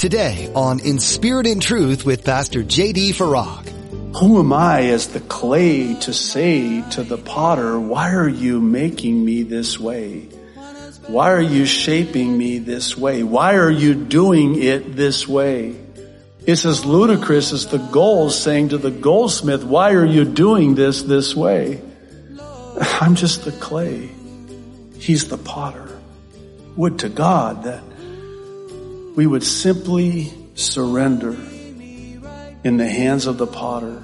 Today on In Spirit and Truth with Pastor J.D. Farag. Who am I as the clay to say to the potter, why are you making me this way? Why are you shaping me this way? Why are you doing it this way? It's as ludicrous as the gold saying to the goldsmith, why are you doing this this way? I'm just the clay. He's the potter. Would to God that we would simply surrender in the hands of the potter,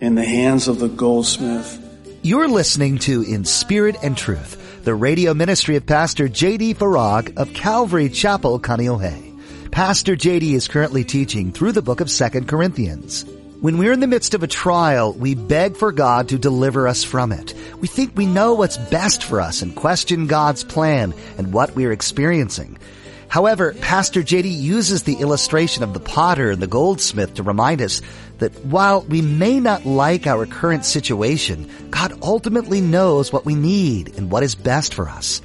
in the hands of the goldsmith. You're listening to In Spirit and Truth, the radio ministry of Pastor J.D. Farag of Calvary Chapel, Kaneohe. Pastor J.D. is currently teaching through the book of 2 Corinthians. When we're in the midst of a trial, we beg for God to deliver us from it. We think we know what's best for us and question God's plan and what we're experiencing. However, Pastor JD uses the illustration of the potter and the goldsmith to remind us that while we may not like our current situation, God ultimately knows what we need and what is best for us.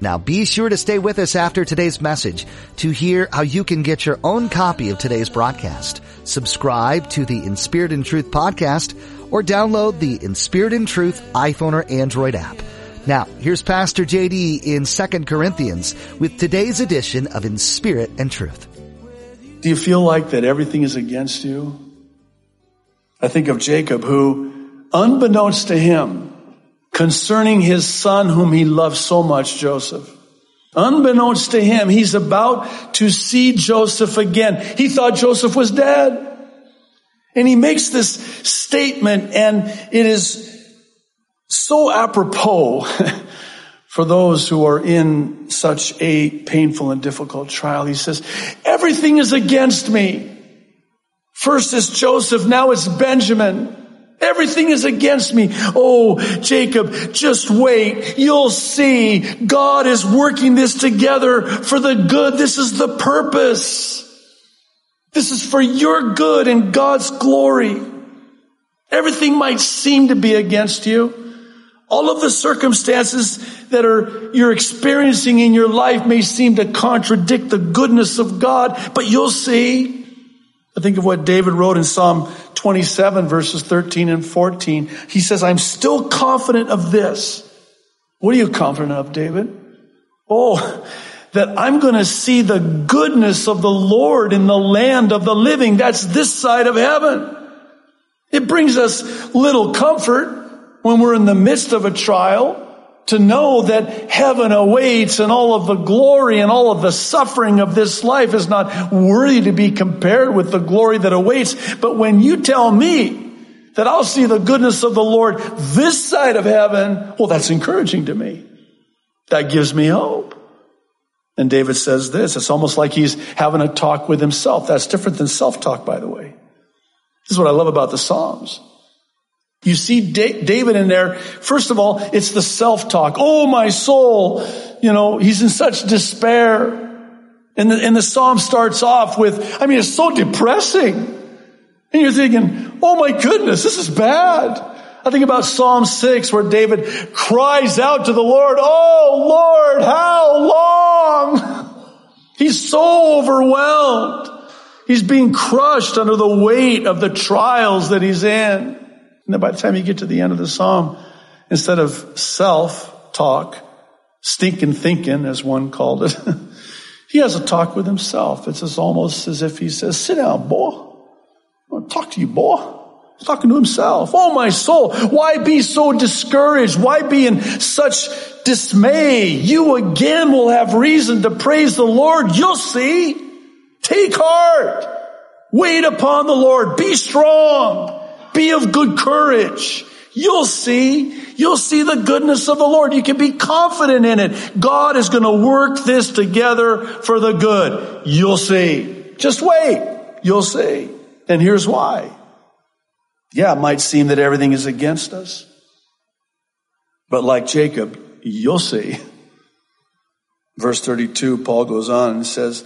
Now be sure to stay with us after today's message to hear how you can get your own copy of today's broadcast. Subscribe to the In Spirit and Truth podcast or download the In Spirit and Truth iPhone or Android app. Now, here's Pastor JD in 2 Corinthians with today's edition of In Spirit and Truth. Do you feel like that everything is against you? I think of Jacob who, unbeknownst to him, concerning his son whom he loved so much, Joseph, unbeknownst to him, he's about to see Joseph again. He thought Joseph was dead. And he makes this statement and it is so apropos for those who are in such a painful and difficult trial. He says, everything is against me. First is Joseph, now it's Benjamin. Everything is against me. Oh, Jacob, just wait. You'll see. God is working this together for the good. This is the purpose. This is for your good and God's glory. Everything might seem to be against you. All of the circumstances that are you're experiencing in your life may seem to contradict the goodness of God, but you'll see. I think of what David wrote in Psalm 27 verses 13 and 14. He says, I'm still confident of this. What are you confident of, David? Oh, that I'm going to see the goodness of the Lord in the land of the living. That's this side of heaven. It brings us little comfort when we're in the midst of a trial to know that heaven awaits and all of the glory and all of the suffering of this life is not worthy to be compared with the glory that awaits. But when you tell me that I'll see the goodness of the Lord this side of heaven, well, that's encouraging to me. That gives me hope. And David says this, it's almost like he's having a talk with himself. That's different than self-talk, by the way. This is what I love about the Psalms. You see David in there. First of all, it's the self-talk. Oh, my soul. You know, he's in such despair. And the, and the psalm starts off with, I mean, it's so depressing. And you're thinking, oh my goodness, this is bad. I think about Psalm 6 where David cries out to the Lord, Oh Lord, how long? He's so overwhelmed. He's being crushed under the weight of the trials that he's in. And then by the time you get to the end of the psalm, instead of self talk, stinking thinking, as one called it, he has a talk with himself. It's as almost as if he says, sit down, boy. I want to talk to you, boy. He's talking to himself. Oh, my soul, why be so discouraged? Why be in such dismay? You again will have reason to praise the Lord. You'll see. Take heart. Wait upon the Lord. Be strong. Be of good courage. You'll see. You'll see the goodness of the Lord. You can be confident in it. God is going to work this together for the good. You'll see. Just wait. You'll see. And here's why. Yeah, it might seem that everything is against us. But like Jacob, you'll see. Verse 32, Paul goes on and says,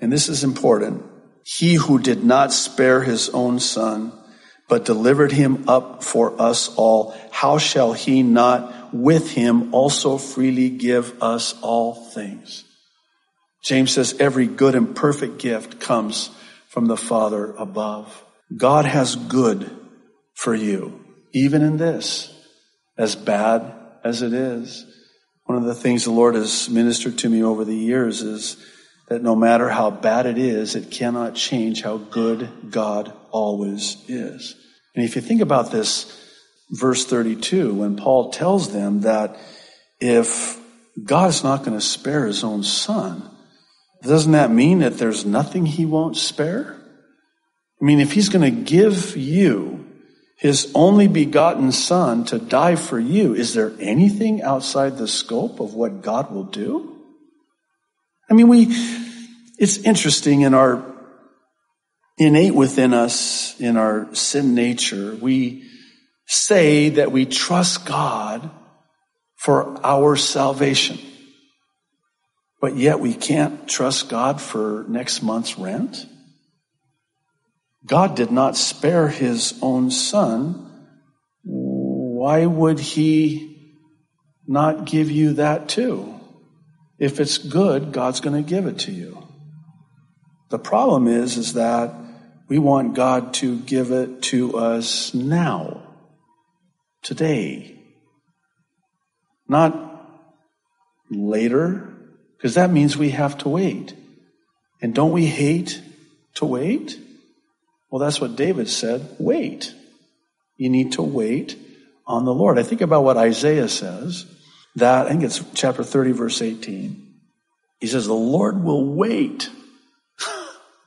and this is important. He who did not spare his own son, but delivered him up for us all, how shall he not with him also freely give us all things? James says every good and perfect gift comes from the Father above. God has good for you, even in this, as bad as it is. One of the things the Lord has ministered to me over the years is that no matter how bad it is, it cannot change how good God always is. And if you think about this, verse 32, when Paul tells them that if God is not going to spare his own son, doesn't that mean that there's nothing he won't spare? I mean, if he's going to give you his only begotten son to die for you, is there anything outside the scope of what God will do? I mean, we, it's interesting in our innate within us, in our sin nature, we say that we trust God for our salvation. But yet we can't trust God for next month's rent. God did not spare his own son. Why would he not give you that too? If it's good, God's going to give it to you. The problem is, is that we want God to give it to us now, today, not later, because that means we have to wait. And don't we hate to wait? Well, that's what David said. Wait. You need to wait on the Lord. I think about what Isaiah says, that, I think it's chapter 30, verse 18. He says, The Lord will wait.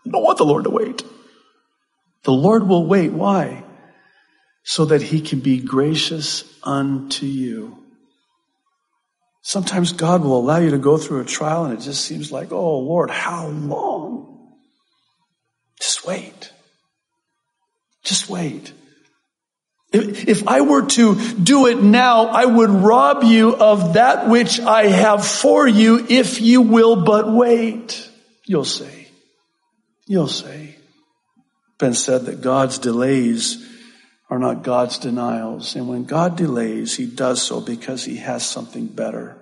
You don't want the Lord to wait. The Lord will wait. Why? So that he can be gracious unto you. Sometimes God will allow you to go through a trial and it just seems like, oh Lord, how long? Just wait. Just wait. If, if I were to do it now, I would rob you of that which I have for you if you will but wait. You'll say. You'll say. Been said that God's delays are not God's denials. And when God delays, He does so because He has something better.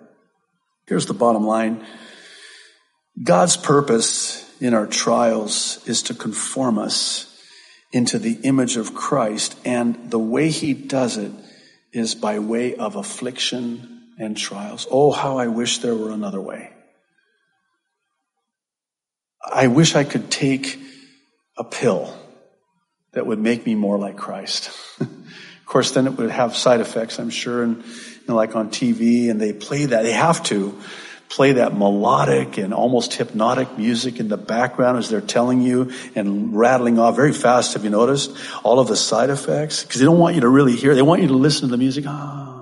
Here's the bottom line God's purpose in our trials is to conform us into the image of Christ. And the way He does it is by way of affliction and trials. Oh, how I wish there were another way. I wish I could take a pill that would make me more like Christ. of course, then it would have side effects, I'm sure, and you know, like on TV, and they play that. They have to play that melodic and almost hypnotic music in the background as they're telling you and rattling off very fast. Have you noticed all of the side effects? Because they don't want you to really hear. They want you to listen to the music. Ah,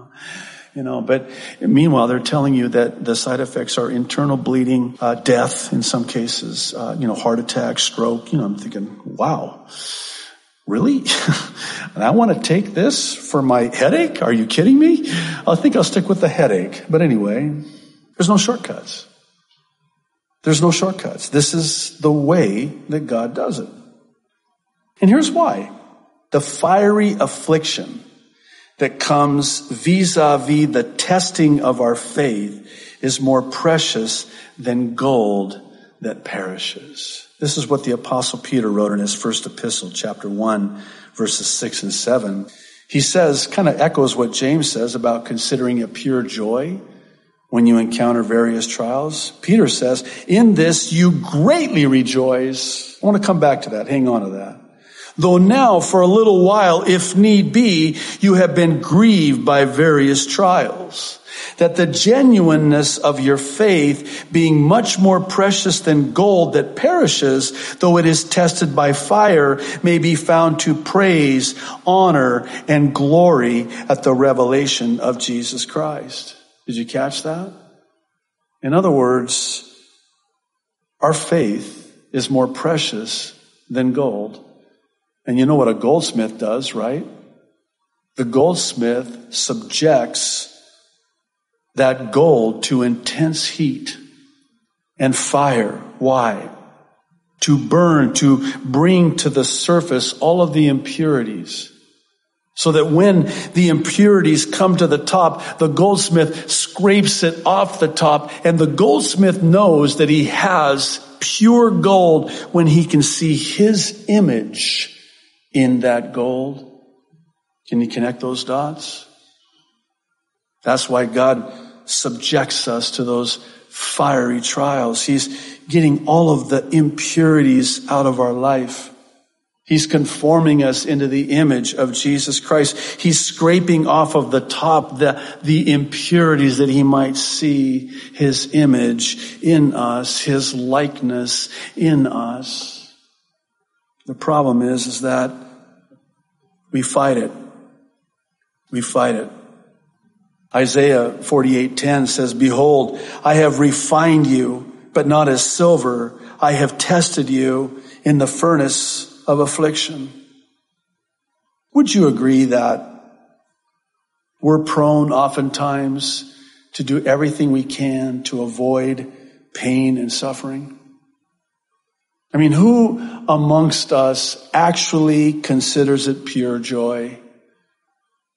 you know. But meanwhile, they're telling you that the side effects are internal bleeding, uh, death in some cases, uh, you know, heart attack, stroke. You know, I'm thinking, wow. Really? and I want to take this for my headache? Are you kidding me? I think I'll stick with the headache. But anyway, there's no shortcuts. There's no shortcuts. This is the way that God does it. And here's why. The fiery affliction that comes vis-a-vis the testing of our faith is more precious than gold that perishes. This is what the apostle Peter wrote in his first epistle, chapter 1, verses 6 and 7. He says, kind of echoes what James says about considering it pure joy when you encounter various trials. Peter says, in this you greatly rejoice. I want to come back to that. Hang on to that. Though now for a little while, if need be, you have been grieved by various trials that the genuineness of your faith being much more precious than gold that perishes, though it is tested by fire, may be found to praise, honor, and glory at the revelation of Jesus Christ. Did you catch that? In other words, our faith is more precious than gold. And you know what a goldsmith does, right? The goldsmith subjects that gold to intense heat and fire. Why? To burn, to bring to the surface all of the impurities So that when the impurities come to the top, the goldsmith scrapes it off the top and the goldsmith knows that he has pure gold when he can see his image in that gold. Can you connect those dots? That's why God subjects us to those fiery trials. He's getting all of the impurities out of our life. He's conforming us into the image of Jesus Christ. He's scraping off of the top the, the impurities that he might see his image in us, his likeness in us. The problem is, is that we fight it. We fight it. Isaiah 48:10 says, "Behold, I have refined you, but not as silver. I have tested you in the furnace of affliction." Would you agree that we're prone oftentimes to do everything we can to avoid pain and suffering? I mean, who amongst us actually considers it pure joy?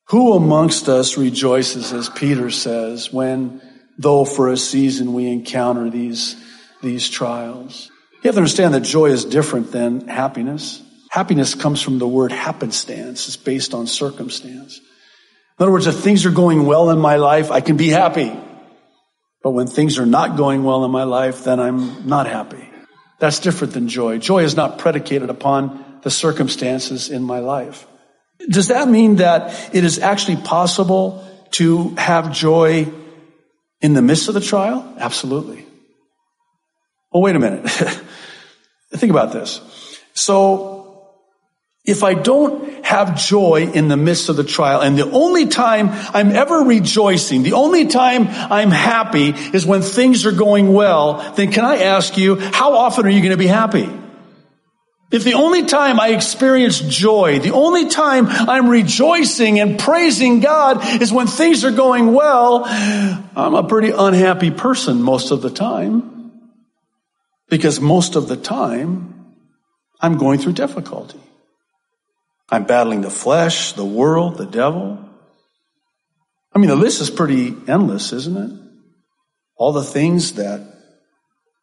Who amongst us rejoices, as Peter says, when, though for a season we encounter these, these trials? You have to understand that joy is different than happiness. Happiness comes from the word happenstance. It's based on circumstance. In other words, if things are going well in my life, I can be happy. But when things are not going well in my life, then I'm not happy. That's different than joy. Joy is not predicated upon the circumstances in my life. Does that mean that it is actually possible to have joy in the midst of the trial? Absolutely. Well, wait a minute. Think about this. So, if I don't have joy in the midst of the trial, and the only time I'm ever rejoicing, the only time I'm happy is when things are going well, then can I ask you, how often are you going to be happy? If the only time I experience joy, the only time I'm rejoicing and praising God is when things are going well, I'm a pretty unhappy person most of the time. Because most of the time, I'm going through difficulty. I'm battling the flesh, the world, the devil. I mean, the list is pretty endless, isn't it? All the things that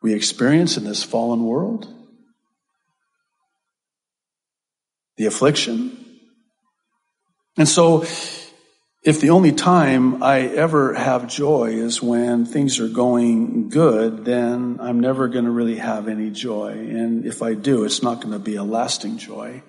we experience in this fallen world. the affliction. And so, if the only time I ever have joy is when things are going good, then I'm never going to really have any joy. And if I do, it's not going to be a lasting joy.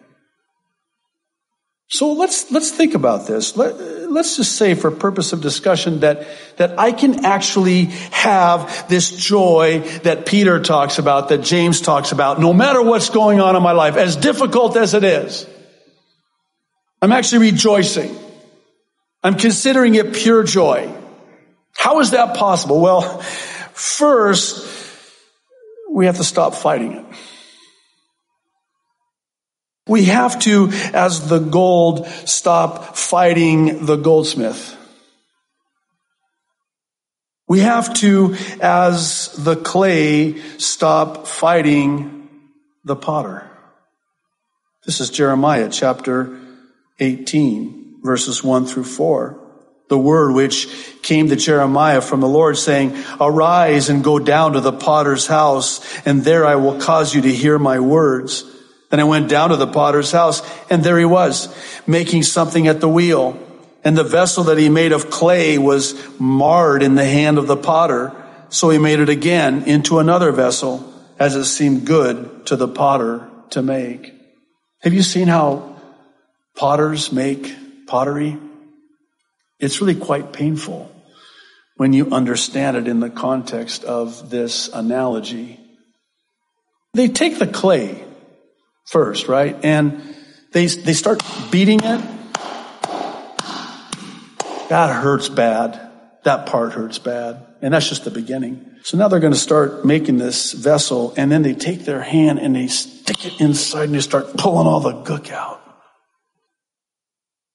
So let's, let's think about this. Let, us just say for purpose of discussion that, that I can actually have this joy that Peter talks about, that James talks about, no matter what's going on in my life, as difficult as it is. I'm actually rejoicing. I'm considering it pure joy. How is that possible? Well, first, we have to stop fighting it. We have to, as the gold, stop fighting the goldsmith. We have to, as the clay, stop fighting the potter. This is Jeremiah chapter 18, verses 1 through 4. The word which came to Jeremiah from the Lord saying, Arise and go down to the potter's house, and there I will cause you to hear my words. Then I went down to the potter's house, and there he was, making something at the wheel. And the vessel that he made of clay was marred in the hand of the potter. So he made it again into another vessel, as it seemed good to the potter to make. Have you seen how potters make pottery? It's really quite painful when you understand it in the context of this analogy. They take the clay first, right? And they, they start beating it. That hurts bad. That part hurts bad. And that's just the beginning. So now they're going to start making this vessel and then they take their hand and they stick it inside and they start pulling all the gook out.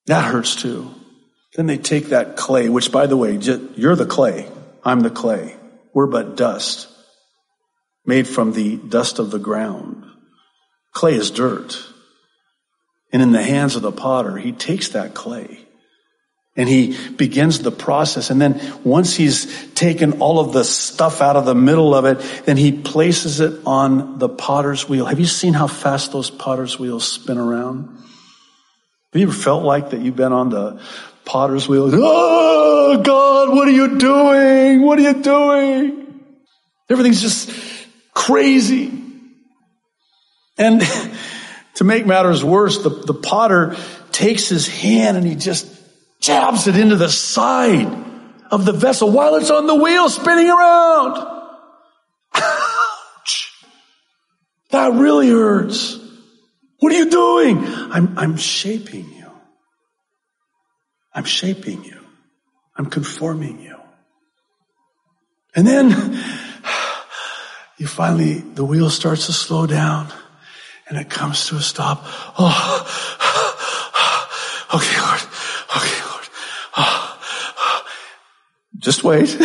That hurts too. Then they take that clay, which by the way, you're the clay. I'm the clay. We're but dust made from the dust of the ground. Clay is dirt. And in the hands of the potter, he takes that clay and he begins the process. And then once he's taken all of the stuff out of the middle of it, then he places it on the potter's wheel. Have you seen how fast those potter's wheels spin around? Have you ever felt like that you've been on the potter's wheel? Oh God, what are you doing? What are you doing? Everything's just crazy. And to make matters worse, the, the potter takes his hand and he just jabs it into the side of the vessel while it's on the wheel spinning around. Ouch! That really hurts. What are you doing? I'm, I'm shaping you. I'm shaping you. I'm conforming you. And then you finally, the wheel starts to slow down and it comes to a stop. Oh, okay, Lord. Okay, Lord. just wait.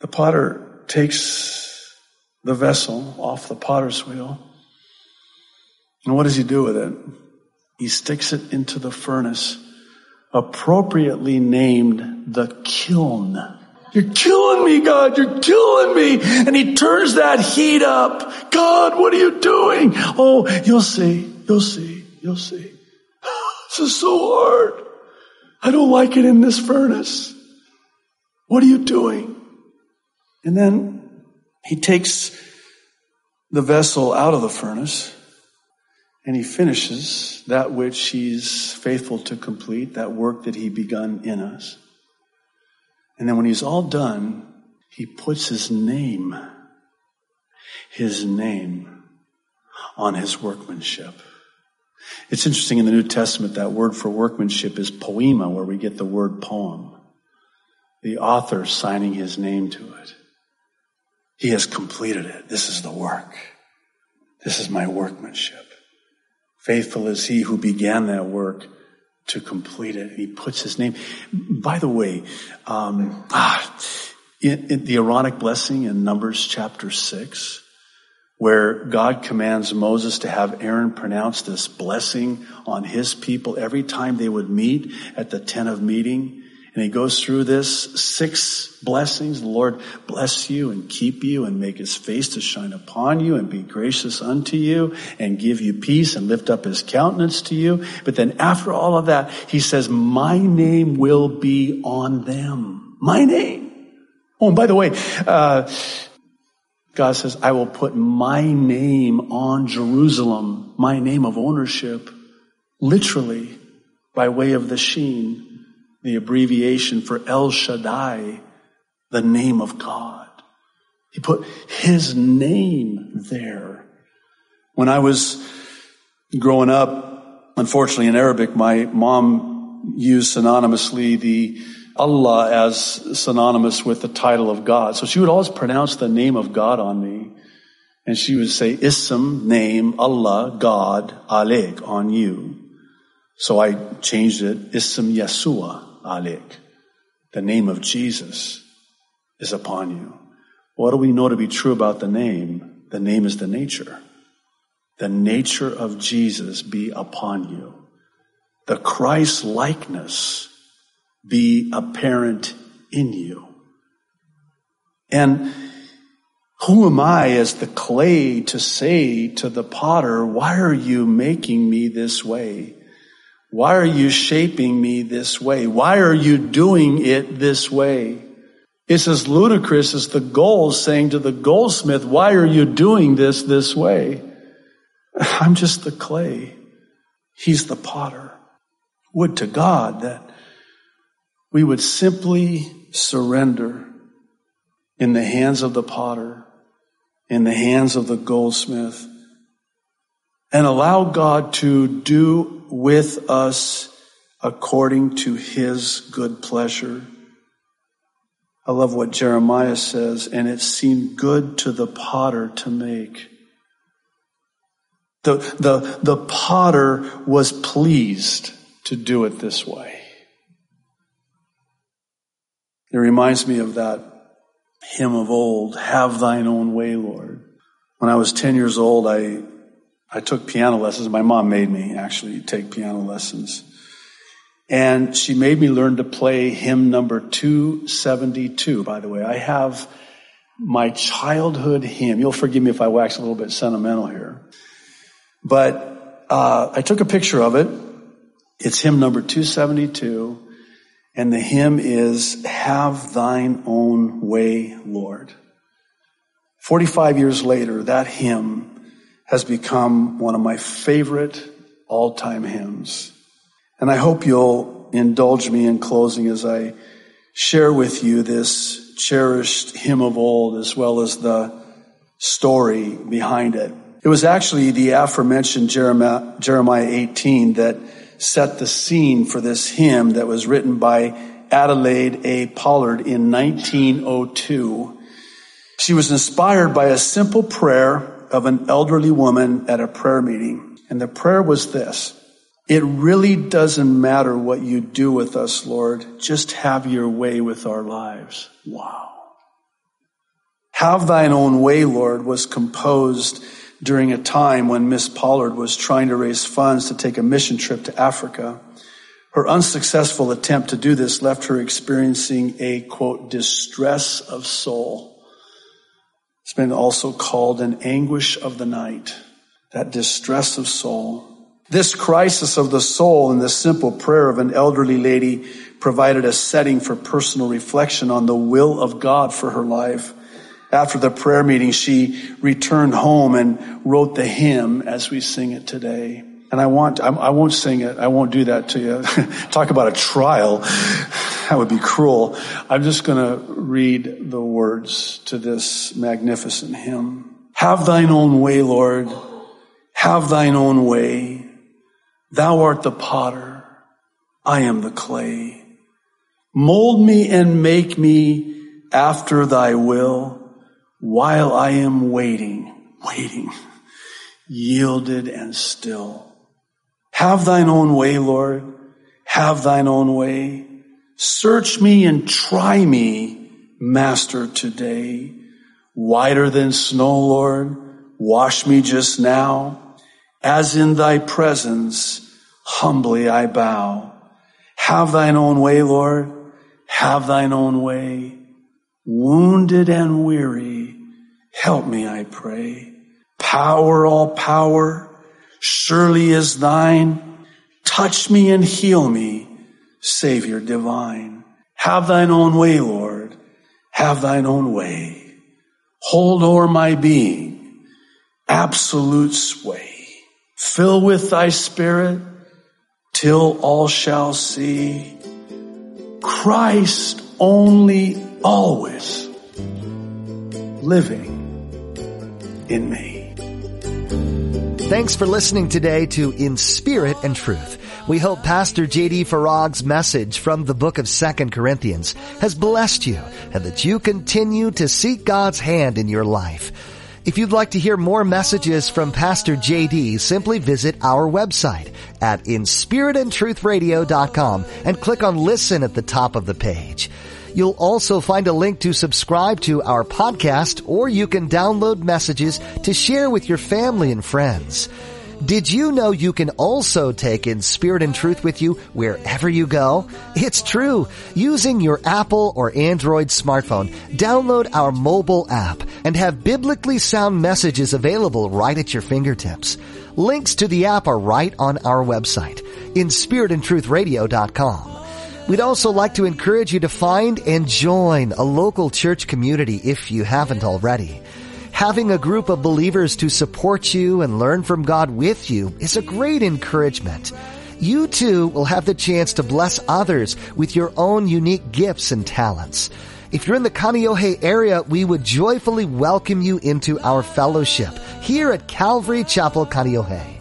the potter takes the vessel off the potter's wheel. And what does he do with it? He sticks it into the furnace, appropriately named the kiln. You're killing me, God. You're killing me. And he turns that heat up. God, what are you doing? Oh, you'll see. You'll see. You'll see. This is so hard. I don't like it in this furnace. What are you doing? And then he takes the vessel out of the furnace and he finishes that which he's faithful to complete, that work that he begun in us. And then when he's all done, he puts his name, his name on his workmanship. It's interesting in the New Testament, that word for workmanship is poema, where we get the word poem the author signing his name to it. He has completed it. This is the work. This is my workmanship. Faithful is he who began that work to complete it. He puts his name. By the way, um, ah, in, in the Aaronic blessing in Numbers chapter six, where God commands Moses to have Aaron pronounce this blessing on his people every time they would meet at the tent of meeting. And he goes through this six blessings. The Lord bless you and keep you and make his face to shine upon you and be gracious unto you and give you peace and lift up his countenance to you. But then after all of that, he says, my name will be on them. My name. Oh, and by the way, uh, God says, I will put my name on Jerusalem, my name of ownership, literally by way of the sheen the abbreviation for El Shaddai, the name of God. He put his name there. When I was growing up, unfortunately in Arabic, my mom used synonymously the Allah as synonymous with the title of God. So she would always pronounce the name of God on me. And she would say, Ism, name, Allah, God, Alik, on you. So I changed it, Ism Yeshua, Alik. The name of Jesus is upon you. What do we know to be true about the name? The name is the nature. The nature of Jesus be upon you. The Christ likeness be apparent in you. And who am I as the clay to say to the potter, why are you making me this way? Why are you shaping me this way? Why are you doing it this way? It's as ludicrous as the gold saying to the goldsmith, why are you doing this this way? I'm just the clay. He's the potter. Would to God that we would simply surrender in the hands of the potter, in the hands of the goldsmith, and allow God to do with us according to his good pleasure. I love what Jeremiah says, and it seemed good to the potter to make. The, the, the potter was pleased to do it this way. It reminds me of that hymn of old, Have Thine Own Way, Lord. When I was 10 years old, I I took piano lessons. My mom made me actually take piano lessons. And she made me learn to play hymn number 272, by the way. I have my childhood hymn. You'll forgive me if I wax a little bit sentimental here. But uh, I took a picture of it. It's hymn number 272. And the hymn is, Have Thine Own Way, Lord. 45 years later, that hymn has become one of my favorite all-time hymns. And I hope you'll indulge me in closing as I share with you this cherished hymn of old as well as the story behind it. It was actually the aforementioned Jeremiah, Jeremiah 18 that set the scene for this hymn that was written by Adelaide A. Pollard in 1902. She was inspired by a simple prayer of an elderly woman at a prayer meeting. And the prayer was this. It really doesn't matter what you do with us, Lord. Just have your way with our lives. Wow. Have thine own way, Lord, was composed during a time when Miss Pollard was trying to raise funds to take a mission trip to Africa. Her unsuccessful attempt to do this left her experiencing a quote, distress of soul. It's been also called an anguish of the night, that distress of soul. This crisis of the soul in the simple prayer of an elderly lady provided a setting for personal reflection on the will of God for her life. After the prayer meeting, she returned home and wrote the hymn as we sing it today. And I want, I won't sing it. I won't do that to you. Talk about a trial. That would be cruel. I'm just going to read the words to this magnificent hymn. Have thine own way, Lord. Have thine own way. Thou art the potter. I am the clay. Mold me and make me after thy will while I am waiting, waiting, yielded and still. Have thine own way, Lord. Have thine own way. Search me and try me, Master, today. Whiter than snow, Lord. Wash me just now. As in thy presence, humbly I bow. Have thine own way, Lord. Have thine own way. Wounded and weary, help me, I pray. Power, all power, surely is thine. Touch me and heal me, Savior divine. Have thine own way, Lord. Have thine own way. Hold o'er my being, absolute sway. Fill with thy spirit till all shall see Christ only always living in me. Thanks for listening today to In Spirit and Truth. We hope Pastor J.D. Farag's message from the book of 2 Corinthians has blessed you and that you continue to seek God's hand in your life. If you'd like to hear more messages from Pastor JD, simply visit our website at inspiritandtruthradio.com and click on listen at the top of the page. You'll also find a link to subscribe to our podcast or you can download messages to share with your family and friends. Did you know you can also take in spirit and truth with you wherever you go? It's true. Using your Apple or Android smartphone, download our mobile app and have biblically sound messages available right at your fingertips. Links to the app are right on our website, inspiritandtruthradio.com. We'd also like to encourage you to find and join a local church community if you haven't already. Having a group of believers to support you and learn from God with you is a great encouragement. You too will have the chance to bless others with your own unique gifts and talents. If you're in the Kaneohe area, we would joyfully welcome you into our fellowship here at Calvary Chapel Kaneohe.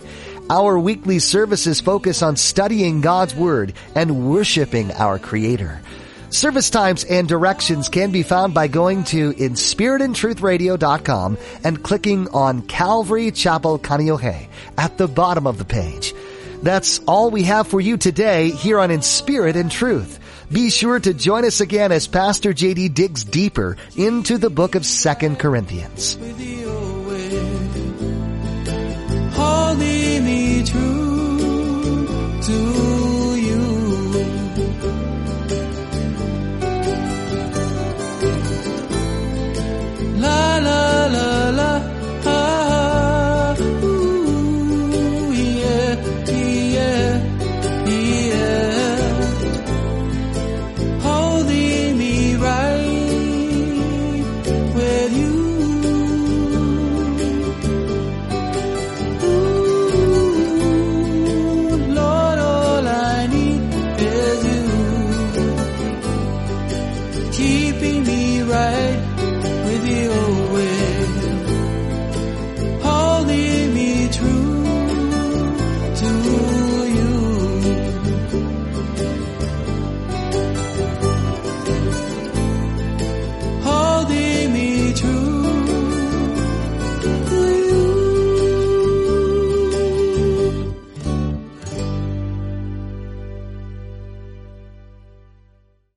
Our weekly services focus on studying God's Word and worshiping our Creator. Service times and directions can be found by going to inspiritandtruthradio.com and clicking on Calvary Chapel Kaneohe at the bottom of the page. That's all we have for you today here on In Spirit and Truth. Be sure to join us again as Pastor JD digs deeper into the book of 2 Corinthians. true.